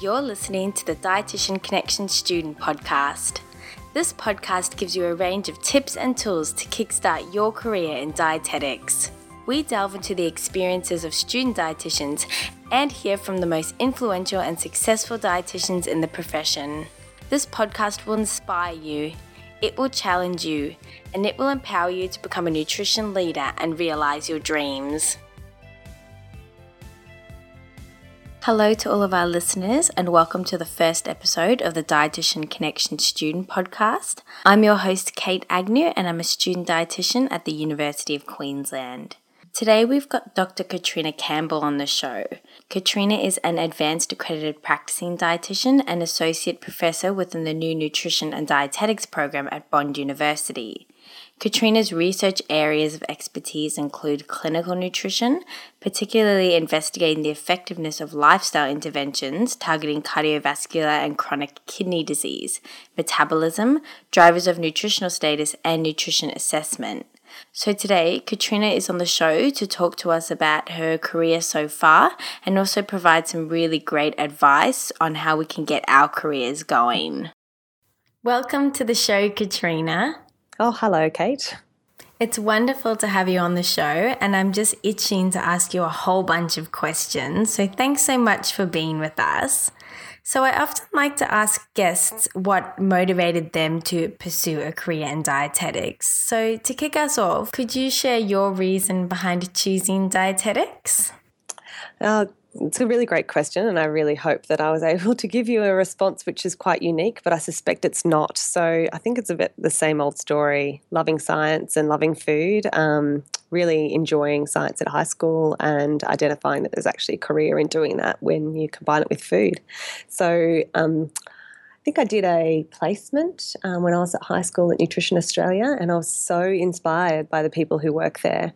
You're listening to the Dietitian Connection Student Podcast. This podcast gives you a range of tips and tools to kickstart your career in dietetics. We delve into the experiences of student dietitians and hear from the most influential and successful dietitians in the profession. This podcast will inspire you, it will challenge you, and it will empower you to become a nutrition leader and realize your dreams. Hello to all of our listeners, and welcome to the first episode of the Dietitian Connection Student Podcast. I'm your host, Kate Agnew, and I'm a student dietitian at the University of Queensland. Today we've got Dr. Katrina Campbell on the show. Katrina is an advanced accredited practicing dietitian and associate professor within the new nutrition and dietetics program at Bond University. Katrina's research areas of expertise include clinical nutrition, particularly investigating the effectiveness of lifestyle interventions targeting cardiovascular and chronic kidney disease, metabolism, drivers of nutritional status, and nutrition assessment. So today, Katrina is on the show to talk to us about her career so far and also provide some really great advice on how we can get our careers going. Welcome to the show, Katrina. Oh, hello, Kate. It's wonderful to have you on the show, and I'm just itching to ask you a whole bunch of questions. So, thanks so much for being with us. So, I often like to ask guests what motivated them to pursue a career in dietetics. So, to kick us off, could you share your reason behind choosing dietetics? Uh, it's a really great question, and I really hope that I was able to give you a response which is quite unique, but I suspect it's not. So I think it's a bit the same old story loving science and loving food, um, really enjoying science at high school, and identifying that there's actually a career in doing that when you combine it with food. So, um, I think I did a placement um, when I was at high school at Nutrition Australia, and I was so inspired by the people who work there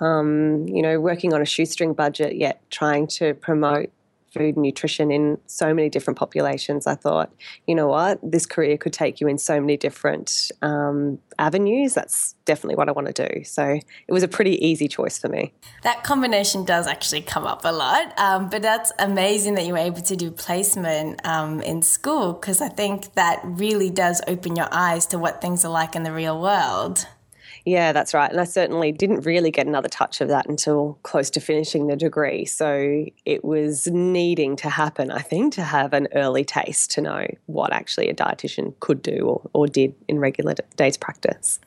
um, you know, working on a shoestring budget, yet trying to promote food and nutrition in so many different populations, I thought, you know what, this career could take you in so many different um, avenues. That's definitely what I want to do. So it was a pretty easy choice for me. That combination does actually come up a lot, um, but that's amazing that you were able to do placement um, in school because I think that really does open your eyes to what things are like in the real world. Yeah, that's right. And I certainly didn't really get another touch of that until close to finishing the degree. So it was needing to happen, I think, to have an early taste to know what actually a dietitian could do or, or did in regular day's practice.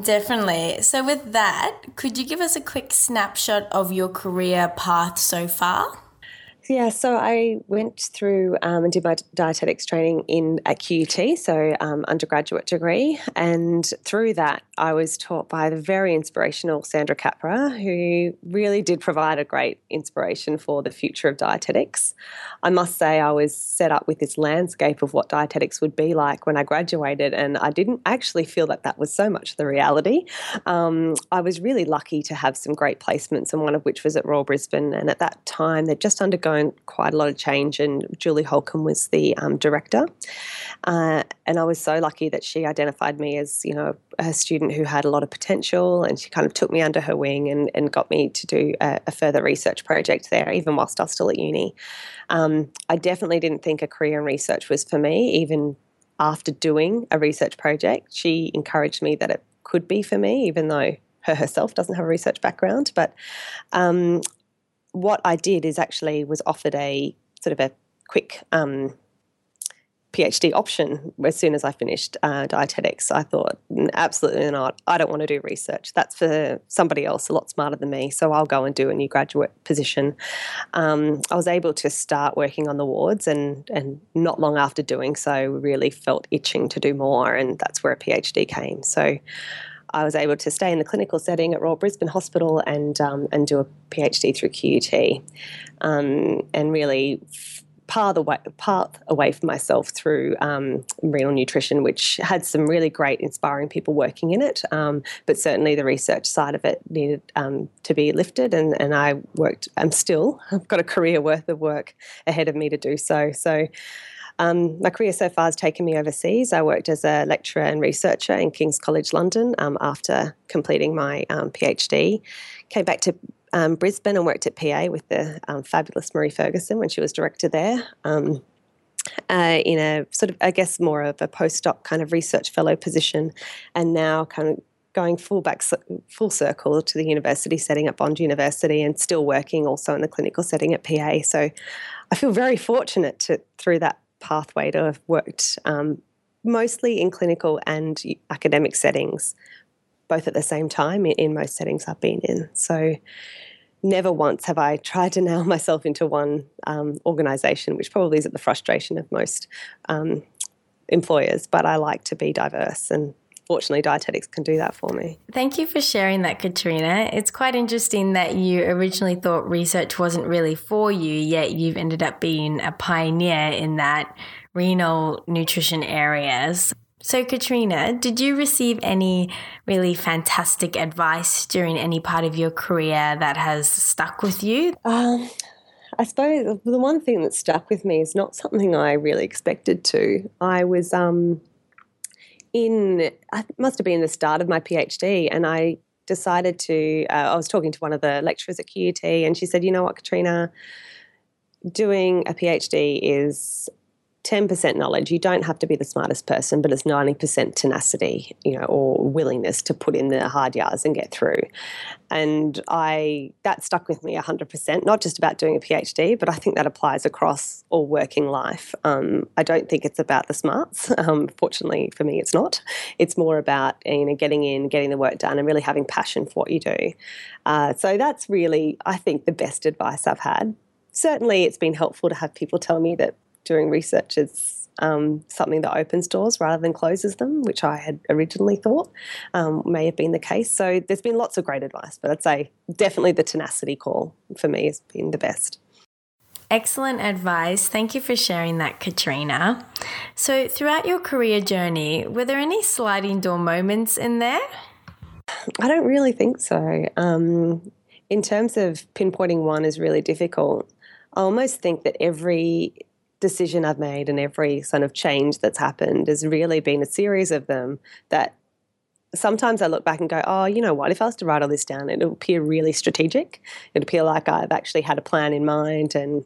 Definitely. So, with that, could you give us a quick snapshot of your career path so far? Yeah, so I went through um, and did my dietetics training in at QUT, so um, undergraduate degree, and through that I was taught by the very inspirational Sandra Capra, who really did provide a great inspiration for the future of dietetics. I must say I was set up with this landscape of what dietetics would be like when I graduated, and I didn't actually feel that that was so much the reality. Um, I was really lucky to have some great placements, and one of which was at Royal Brisbane, and at that time they'd just undergone quite a lot of change, and Julie Holcomb was the um, director. Uh, and I was so lucky that she identified me as, you know, a student who had a lot of potential, and she kind of took me under her wing and, and got me to do a, a further research project there, even whilst I was still at uni. Um, I definitely didn't think a career in research was for me, even after doing a research project. She encouraged me that it could be for me, even though her herself doesn't have a research background. But um, what I did is actually was offered a sort of a quick um, PhD option as soon as I finished uh, dietetics. I thought, absolutely not. I don't want to do research. That's for somebody else a lot smarter than me. So I'll go and do a new graduate position. Um, I was able to start working on the wards, and and not long after doing so, really felt itching to do more, and that's where a PhD came. So. I was able to stay in the clinical setting at Royal Brisbane Hospital and um, and do a PhD through QUT, um, and really path away, path away from myself through um, renal nutrition, which had some really great, inspiring people working in it. Um, but certainly the research side of it needed um, to be lifted, and, and I worked. I'm still. I've got a career worth of work ahead of me to do so. So. Um, my career so far has taken me overseas. I worked as a lecturer and researcher in King's College London um, after completing my um, PhD. Came back to um, Brisbane and worked at PA with the um, fabulous Maree Ferguson when she was director there. Uh, in a sort of, I guess, more of a postdoc kind of research fellow position, and now kind of going full back full circle to the university setting at Bond University, and still working also in the clinical setting at PA. So, I feel very fortunate to through that pathway to have worked um, mostly in clinical and academic settings, both at the same time in, most settings I've been in. So never once have I tried to nail myself into one um, organisation, which probably is at the frustration of most um, employers. But I like to be diverse, and fortunately, dietetics can do that for me. Thank you for sharing that, Katrina. It's quite interesting that you originally thought research wasn't really for you, yet you've ended up being a pioneer in that renal nutrition areas. So, Katrina, did you receive any really fantastic advice during any part of your career that has stuck with you? Um, I suppose the one thing that stuck with me is not something I really expected to. I was um, in, it must have been the start of my PhD, and I decided to, uh, I was talking to one of the lecturers at QUT, and she said, You know what, Katrina, doing a PhD is 10% knowledge. You don't have to be the smartest person, but it's 90% tenacity, you know, or willingness to put in the hard yards and get through. And I that stuck with me 100%, not just about doing a PhD, but I think that applies across all working life. Um, I don't think it's about the smarts. Um, fortunately for me, it's not. It's more about, you know, getting in, getting the work done and really having passion for what you do. Uh, so that's really, I think, the best advice I've had certainly it's been helpful to have people tell me that doing research is um, something that opens doors rather than closes them, which I had originally thought um, may have been the case. So there's been lots of great advice, but I'd say definitely the tenacity call for me has been the best. Excellent advice. Thank you for sharing that, Katrina. So, throughout your career journey, were there any sliding door moments in there? I don't really think so. Um, in terms of pinpointing one is really difficult. I almost think that every decision I've made and every sort of change that's happened has really been a series of them that sometimes I look back and go, oh, you know what, if I was to write all this down, it'll appear really strategic. It'd appear like I've actually had a plan in mind and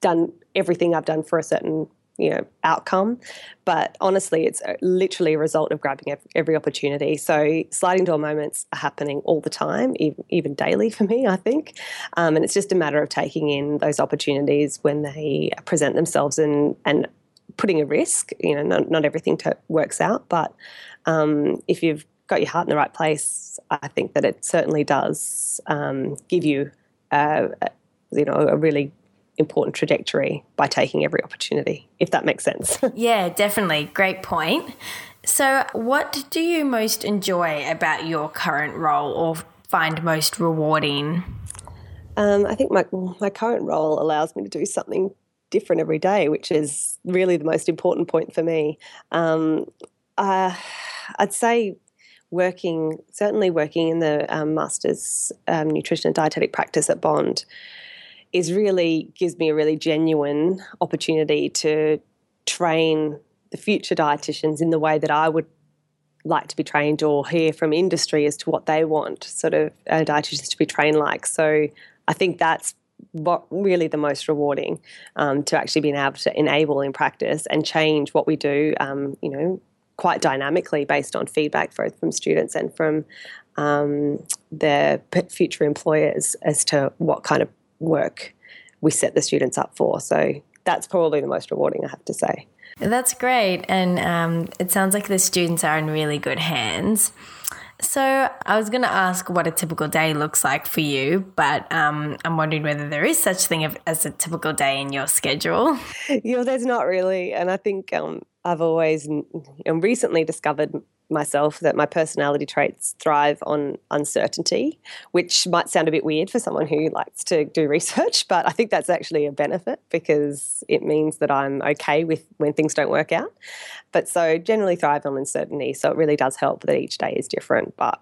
done everything I've done for a certain you know outcome. But honestly it's literally a result of grabbing every opportunity. So sliding door moments are happening all the time even, even daily for me i think. Um, and it's just a matter of taking in those opportunities when they present themselves and and putting a risk you know not, not everything to, works out. But um, if you've got your heart in the right place i think that it certainly does um, give you uh, you know a really important trajectory by taking every opportunity, if that makes sense. yeah, definitely. Great point. So, what do you most enjoy about your current role or find most rewarding? Um, I think my, my current role allows me to do something different every day, which is really the most important point for me. Um, uh, I'd say working, certainly working in the um, Master's um, Nutrition and Dietetic Practice at Bond, is really gives me a really genuine opportunity to train the future dietitians in the way that I would like to be trained or hear from industry as to what they want sort of uh, dietitians to be trained like. So I think that's what really the most rewarding um, to actually being able to enable in practice and change what we do, um, you know, quite dynamically based on feedback both from students and from um, their future employers as to what kind of work we set the students up for. So that's probably the most rewarding, I have to say. That's great. And um, it sounds like the students are in really good hands. So I was going to ask what a typical day looks like for you, but um, I'm wondering whether there is such thing as a typical day in your schedule. Yeah, there's not really, and I think um, I've always and recently discovered myself that my personality traits thrive on uncertainty, which might sound a bit weird for someone who likes to do research, but I think that's actually a benefit because it means that I'm okay with when things don't work out. But so generally thrive on uncertainty. So it really does help that each day is different. But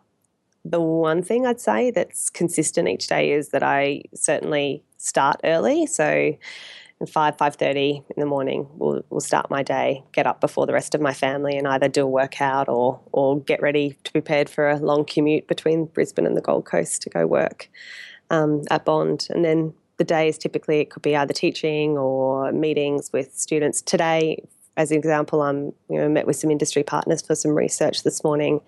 the one thing I'd say that's consistent each day is that I certainly start early. So and 5 5.30 in the morning will will start my day get up before the rest of my family and either do a workout or or get ready to be prepared for a long commute between brisbane and the gold coast to go work um, at bond and then the days typically it could be either teaching or meetings with students. Today, as an example, I'm you know met with some industry partners for some research this morning,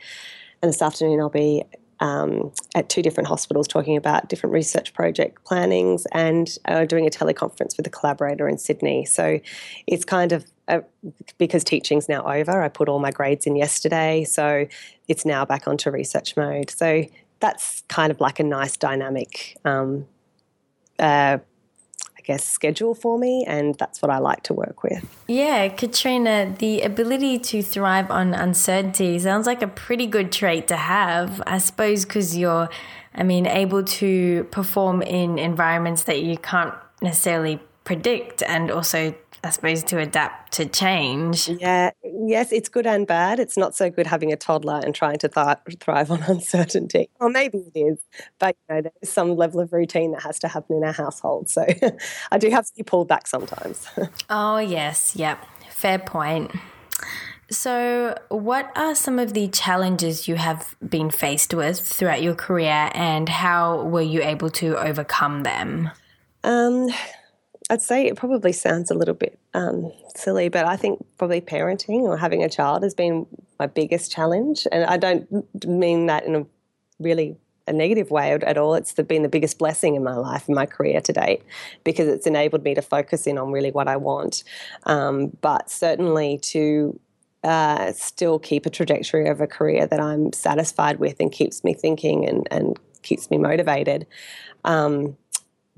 and this afternoon I'll be um, at two different hospitals talking about different research project plannings and uh, doing a teleconference with a collaborator in Sydney. So it's kind of uh, because teaching's now over. I put all my grades in yesterday, so it's now back onto research mode. So that's kind of like a nice dynamic um, uh, I guess, schedule for me, and that's what I like to work with. Yeah, Katrina, the ability to thrive on uncertainty sounds like a pretty good trait to have, I suppose, because you're, I mean, able to perform in environments that you can't necessarily predict and also I suppose, to adapt to change. Yeah, yes, it's good and bad. It's not so good having a toddler and trying to th- thrive on uncertainty. Or maybe it is, but you know, there's some level of routine that has to happen in our household. So I do have to be pulled back sometimes. oh, yes, yep, fair point. So, what are some of the challenges you have been faced with throughout your career, and how were you able to overcome them? Um, I'd say it probably sounds a little bit um, silly, but I think probably parenting or having a child has been my biggest challenge. And I don't mean that in a really a negative way at all. It's the, been the biggest blessing in my life and my career to date because it's enabled me to focus in on really what I want. Um, but certainly to uh, still keep a trajectory of a career that I'm satisfied with and keeps me thinking and, and keeps me motivated. Um,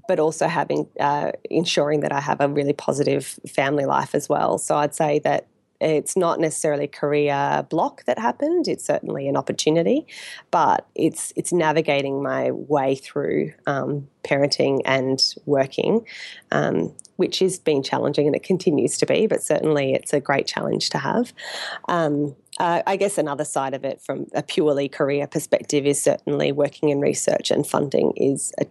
but also having uh, ensuring that I have a really positive family life as well. So I'd say that it's not necessarily career block that happened. It's certainly an opportunity, but it's it's navigating my way through um, parenting and working, um, which has been challenging and it continues to be. But certainly, it's a great challenge to have. Um, uh, I guess another side of it, from a purely career perspective, is certainly working in research and funding is a,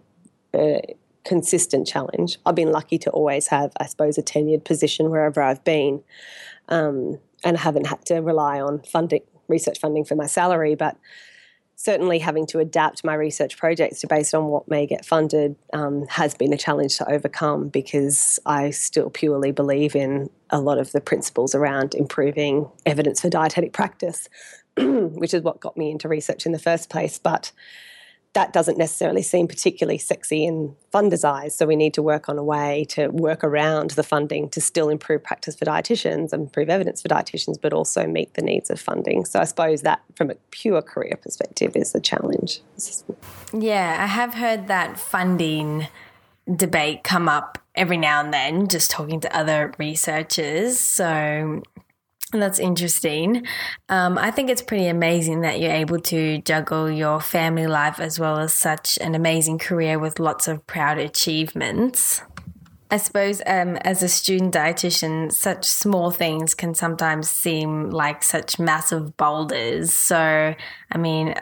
a consistent challenge. I've been lucky to always have, I suppose, a tenured position wherever I've been, um, and haven't had to rely on funding, research funding for my salary. But certainly, having to adapt my research projects to based on what may get funded um, has been a challenge to overcome because I still purely believe in a lot of the principles around improving evidence for dietetic practice, which is what got me into research in the first place. But that doesn't necessarily seem particularly sexy in funders' eyes. So we need to work on a way to work around the funding to still improve practice for dietitians, and improve evidence for dietitians, but also meet the needs of funding. So I suppose that, from a pure career perspective, is the challenge. Yeah, I have heard that funding debate come up every now and then, just talking to other researchers. So that's interesting. Um, I think it's pretty amazing that you're able to juggle your family life as well as such an amazing career with lots of proud achievements. I suppose um, as a student dietitian, such small things can sometimes seem like such massive boulders. So, I mean,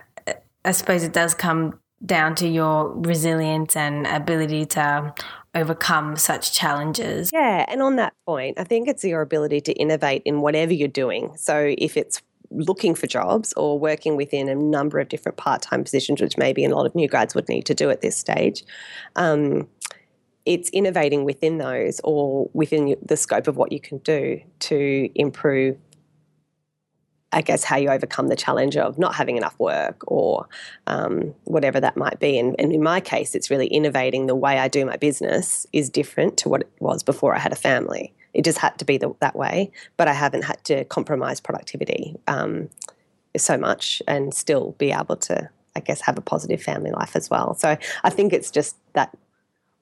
I suppose it does come down to your resilience and ability to overcome such challenges. Yeah, and on that point, I think it's your ability to innovate in whatever you're doing. So if it's looking for jobs or working within a number of different part-time positions, which maybe a lot of new grads would need to do at this stage. Um, it's innovating within those or within the scope of what you can do to improve I guess, how you overcome the challenge of not having enough work or um, whatever that might be. And, and, in my case, it's really innovating the way I do my business is different to what it was before I had a family. It just had to be the, that way, but I haven't had to compromise productivity um, so much and still be able to, I guess, have a positive family life as well. So I think it's just that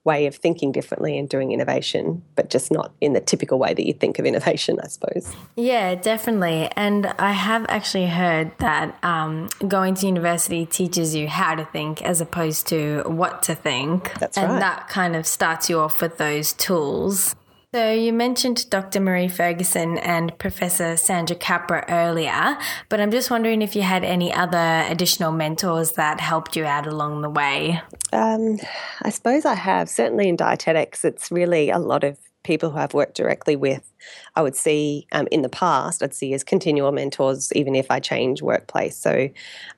way of thinking differently and doing innovation, but just not in the typical way that you think of innovation, I suppose. Yeah, definitely. And I have actually heard that um, going to university teaches you how to think as opposed to what to think. That's and right. And that kind of starts you off with those tools. So you mentioned Dr. Maree Ferguson and Professor Sandra Capra earlier, but I'm just wondering if you had any other additional mentors that helped you out along the way. Um, I suppose I have. Certainly in dietetics, it's really a lot of people who I've worked directly with, I would see um, in the past, I'd see as continual mentors, even if I change workplace. So,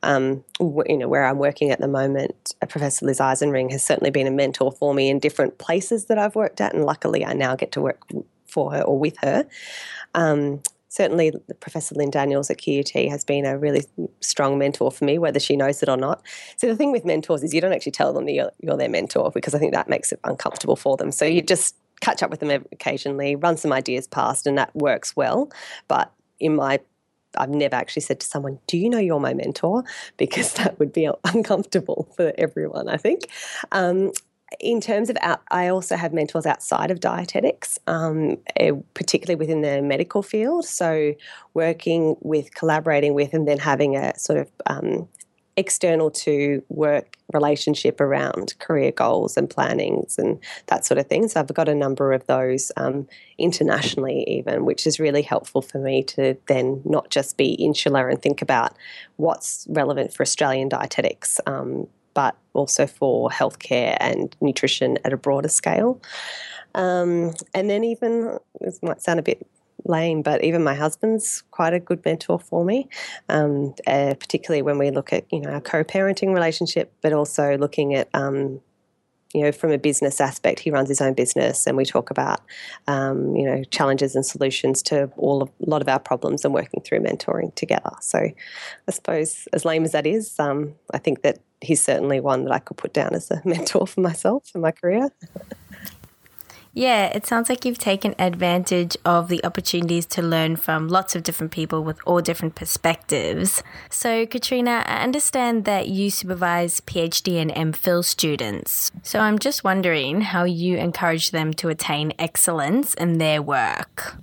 um, w- you know, where I'm working at the moment, uh, Professor Liz Isenring has certainly been a mentor for me in different places that I've worked at, and luckily I now get to work for her or with her. Um, certainly Professor Lynne Daniels at QUT has been a really strong mentor for me, whether she knows it or not. So the thing with mentors is you don't actually tell them that you're, you're, their mentor because I think that makes it uncomfortable for them. So you just catch up with them occasionally, run some ideas past, and that works well. But in my I've never actually said to someone, Do you know you're my mentor? Because that would be uncomfortable for everyone, I think. Um, in terms of, out, I also have mentors outside of dietetics, um, eh, particularly within the medical field. So, working with, collaborating with, and then having a sort of um, external to work relationship around career goals and plannings and that sort of thing. So I've got a number of those um, internationally, even, which is really helpful for me to then not just be insular and think about what's relevant for Australian dietetics, um, but also for healthcare and nutrition at a broader scale. Um, and then even this might sound a bit lame, but even my husband's quite a good mentor for me, um, uh, particularly when we look at you know our co-parenting relationship, but also looking at um, you know from a business aspect. He runs his own business, and we talk about um, you know challenges and solutions to all of, a lot of our problems, and working through mentoring together. So, I suppose as lame as that is, um, I think that he's certainly one that I could put down as a mentor for myself in my career. Yeah, it sounds like you've taken advantage of the opportunities to learn from lots of different people with all different perspectives. So, Katrina, I understand that you supervise PhD and MPhil students. So, I'm just wondering how you encourage them to attain excellence in their work.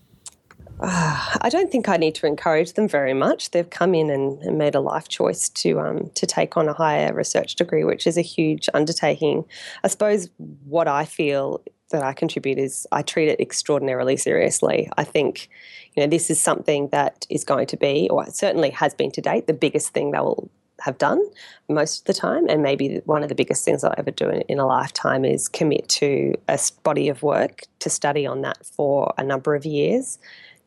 Uh, I don't think I need to encourage them very much. They've come in and, and made a life choice to um, to take on a higher research degree, which is a huge undertaking. I suppose what I feel that I contribute is I treat it extraordinarily seriously. I think, you know, this is something that is going to be, or certainly has been to date, the biggest thing they will have done most of the time. And maybe one of the biggest things I'll ever do in, in a lifetime is commit to a body of work to study on that for a number of years,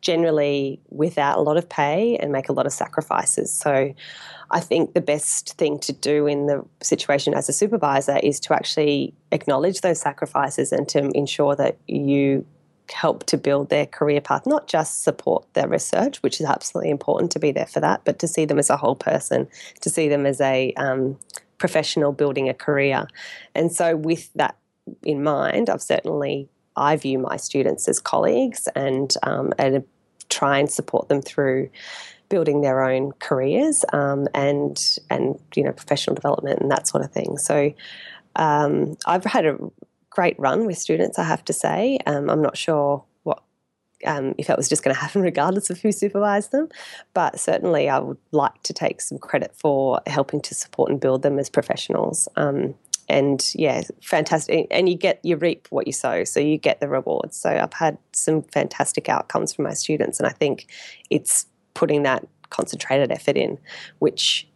generally without a lot of pay and make a lot of sacrifices. So I think the best thing to do in the situation as a supervisor is to actually acknowledge those sacrifices and to ensure that you help to build their career path, not just support their research, which is absolutely important to be there for that, but to see them as a whole person, to see them as a um, professional building a career. And so, with that in mind, I've certainly I view my students as colleagues and um, and try and support them through building their own careers um, and and you know professional development and that sort of thing. So um, I've had a great run with students. I have to say, um, I'm not sure what um, if that was just going to happen regardless of who supervised them, but certainly I would like to take some credit for helping to support and build them as professionals um, and yeah, fantastic. And you get you reap what you sow, so you get the rewards. So I've had some fantastic outcomes from my students, and I think it's putting that concentrated effort in, which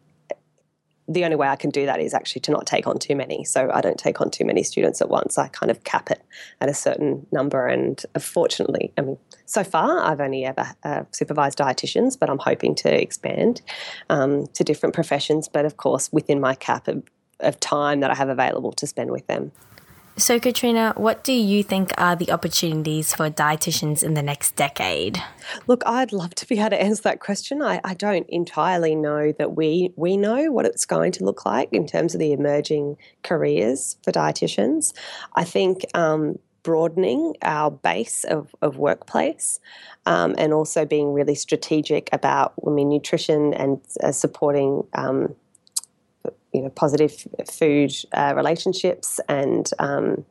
the only way I can do that is actually to not take on too many. So I don't take on too many students at once. I kind of cap it at a certain number. And fortunately, I mean, so far I've only ever uh, supervised dietitians, but I'm hoping to expand um, to different professions. But of course, within my cap of, time that I have available to spend with them. So, Katrina, what do you think are the opportunities for dietitians in the next decade? Look, I'd love to be able to answer that question. I, I don't entirely know that we we know what it's going to look like in terms of the emerging careers for dietitians. I think um, broadening our base of, of workplace um, and also being really strategic about, I mean, nutrition and uh, supporting. Um, you know positive food uh, relationships and um,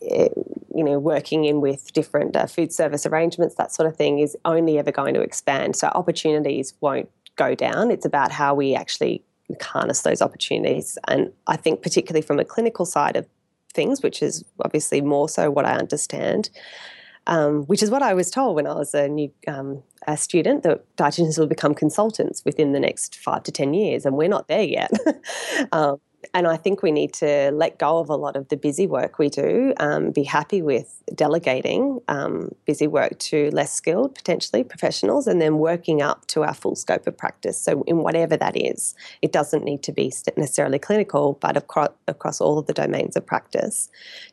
it, you know working in with different uh, food service arrangements that sort of thing is only ever going to expand. So opportunities won't go down. It's about how we actually harness those opportunities. And i think particularly from a clinical side of things which is obviously more so what i understand um, which is what I was told when I was a new um, a student that dietitians will become consultants within the next five to ten years, and we're not there yet. um, and I think we need to let go of a lot of the busy work we do, um, be happy with delegating um, busy work to less skilled, potentially professionals, and then working up to our full scope of practice. So, in whatever that is, it doesn't need to be necessarily clinical, but across, across all of the domains of practice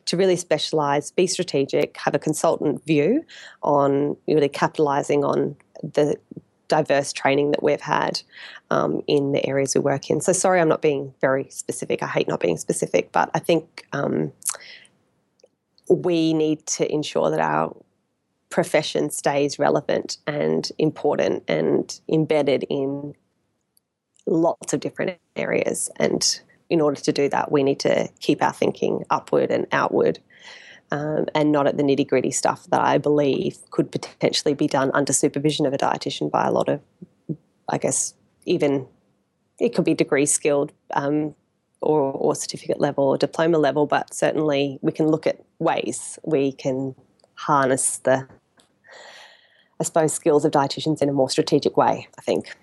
to really specialise, be strategic, have a consultant view on really capitalising on the diverse training that we've had um, in the areas we work in. So sorry, I'm not being very specific. I hate not being specific, but I think um, we need to ensure that our profession stays relevant and important and embedded in lots of different areas. And in order to do that, we need to keep our thinking upward and outward um, and not at the nitty gritty stuff that I believe could potentially be done under supervision of a dietitian by a lot of, I guess, even it could be degree skilled um, or, or certificate level or diploma level, but certainly we can look at ways we can harness the, I suppose, skills of dietitians in a more strategic way, I think.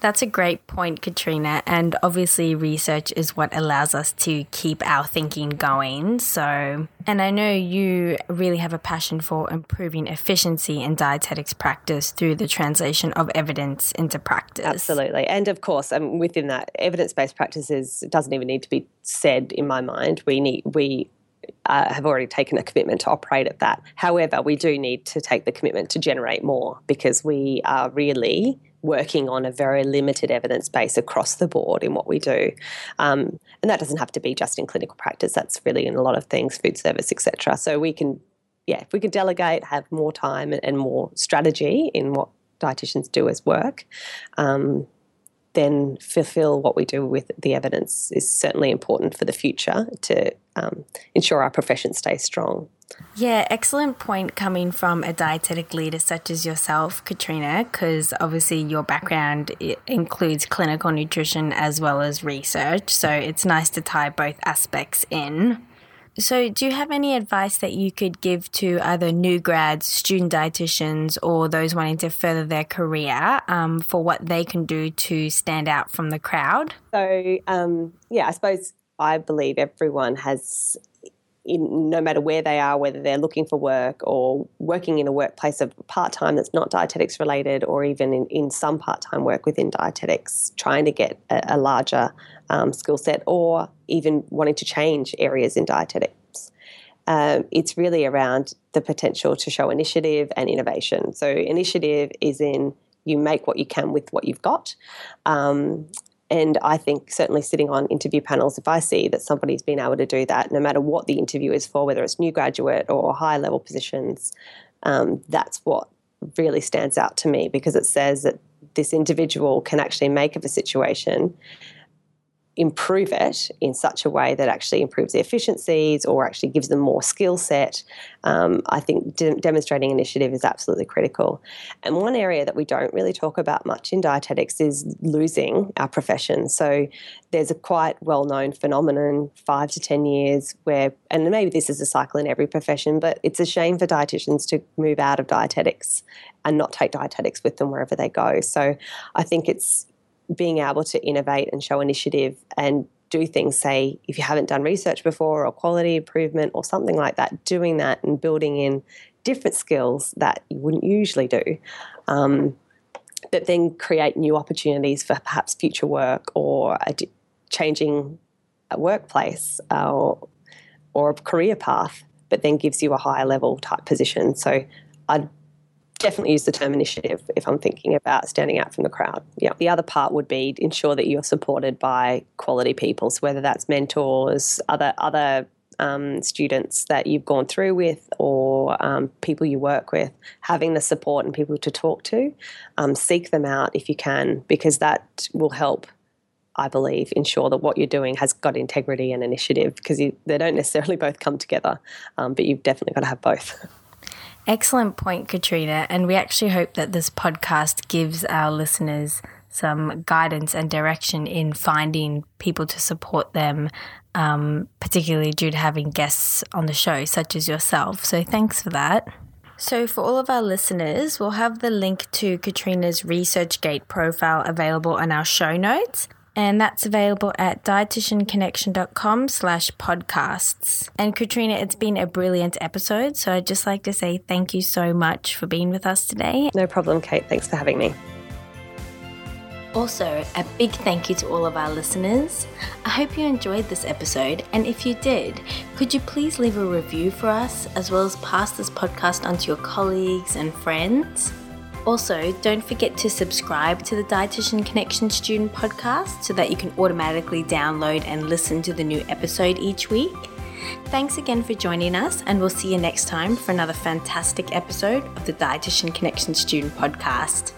That's a great point, Katrina. And obviously, research is what allows us to keep our thinking going. So, and I know you really have a passion for improving efficiency in dietetics practice through the translation of evidence into practice. Absolutely. And of course, um, within that, evidence based practices doesn't even need to be said in my mind. We need, we, uh, have already taken a commitment to operate at that. However, we do need to take the commitment to generate more because we are really working on a very limited evidence base across the board in what we do. Um, and that doesn't have to be just in clinical practice, that's really in a lot of things, food service, etc. So we can, yeah, if we could delegate, have more time and, and more strategy in what dietitians do as work, um, then fulfill what we do with the evidence is certainly important for the future to um, ensure our profession stays strong. Yeah, excellent point coming from a dietetic leader such as yourself, Katrina, because obviously your background includes clinical nutrition as well as research. So it's nice to tie both aspects in. So, do you have any advice that you could give to either new grads, student dietitians, or those wanting to further their career um, for what they can do to stand out from the crowd? So, um, yeah, I suppose I believe everyone has in, no matter where they are, whether they're looking for work or working in a workplace of part time that's not dietetics related, or even in, in some part time work within dietetics, trying to get a, a larger um, skill set or even wanting to change areas in dietetics. Um, it's really around the potential to show initiative and innovation. So, initiative is in you make what you can with what you've got. Um, and I think certainly sitting on interview panels, if I see that somebody's been able to do that, no matter what the interview is for, whether it's new graduate or high level positions, um, that's what really stands out to me because it says that this individual can actually make of a situation improve it in such a way that actually improves the efficiencies or actually gives them more skill set, um, I think de- demonstrating initiative is absolutely critical. And one area that we don't really talk about much in dietetics is losing our profession. So there's a quite well known phenomenon, five to 10 years, where, and maybe this is a cycle in every profession, but it's a shame for dietitians to move out of dietetics and not take dietetics with them wherever they go. So I think it's being able to innovate and show initiative and do things, say, if you haven't done research before or quality improvement or something like that, doing that and building in different skills that you wouldn't usually do. Um, that then create new opportunities for perhaps future work or a d- changing a workplace uh, or, or a career path, but then gives you a higher level type position. So I'd definitely use the term initiative if I'm thinking about standing out from the crowd. Yeah. The other part would be ensure that you're supported by quality people, so whether that's mentors, other other um, students that you've gone through with, or um, people you work with, having the support and people to talk to, um, seek them out if you can, because that will help. I believe ensure that what you're doing has got integrity and initiative because they don't necessarily both come together, um, but you've definitely got to have both. Excellent point, Katrina. And we actually hope that this podcast gives our listeners some guidance and direction in finding people to support them, um, particularly due to having guests on the show, such as yourself. So thanks for that. So, for all of our listeners, we'll have the link to Katrina's ResearchGate profile available on our show notes. And that's available at dietitianconnection.com slash podcasts. And Katrina, it's been a brilliant episode, so I'd just like to say thank you so much for being with us today. No problem, Kate. Thanks for having me. Also, a big thank you to all of our listeners. I hope you enjoyed this episode, and if you did, could you please leave a review for us as well as pass this podcast on to your colleagues and friends? Also, don't forget to subscribe to the Dietitian Connection Student podcast so that you can automatically download and listen to the new episode each week. Thanks again for joining us, and we'll see you next time for another fantastic episode of the Dietitian Connection Student podcast.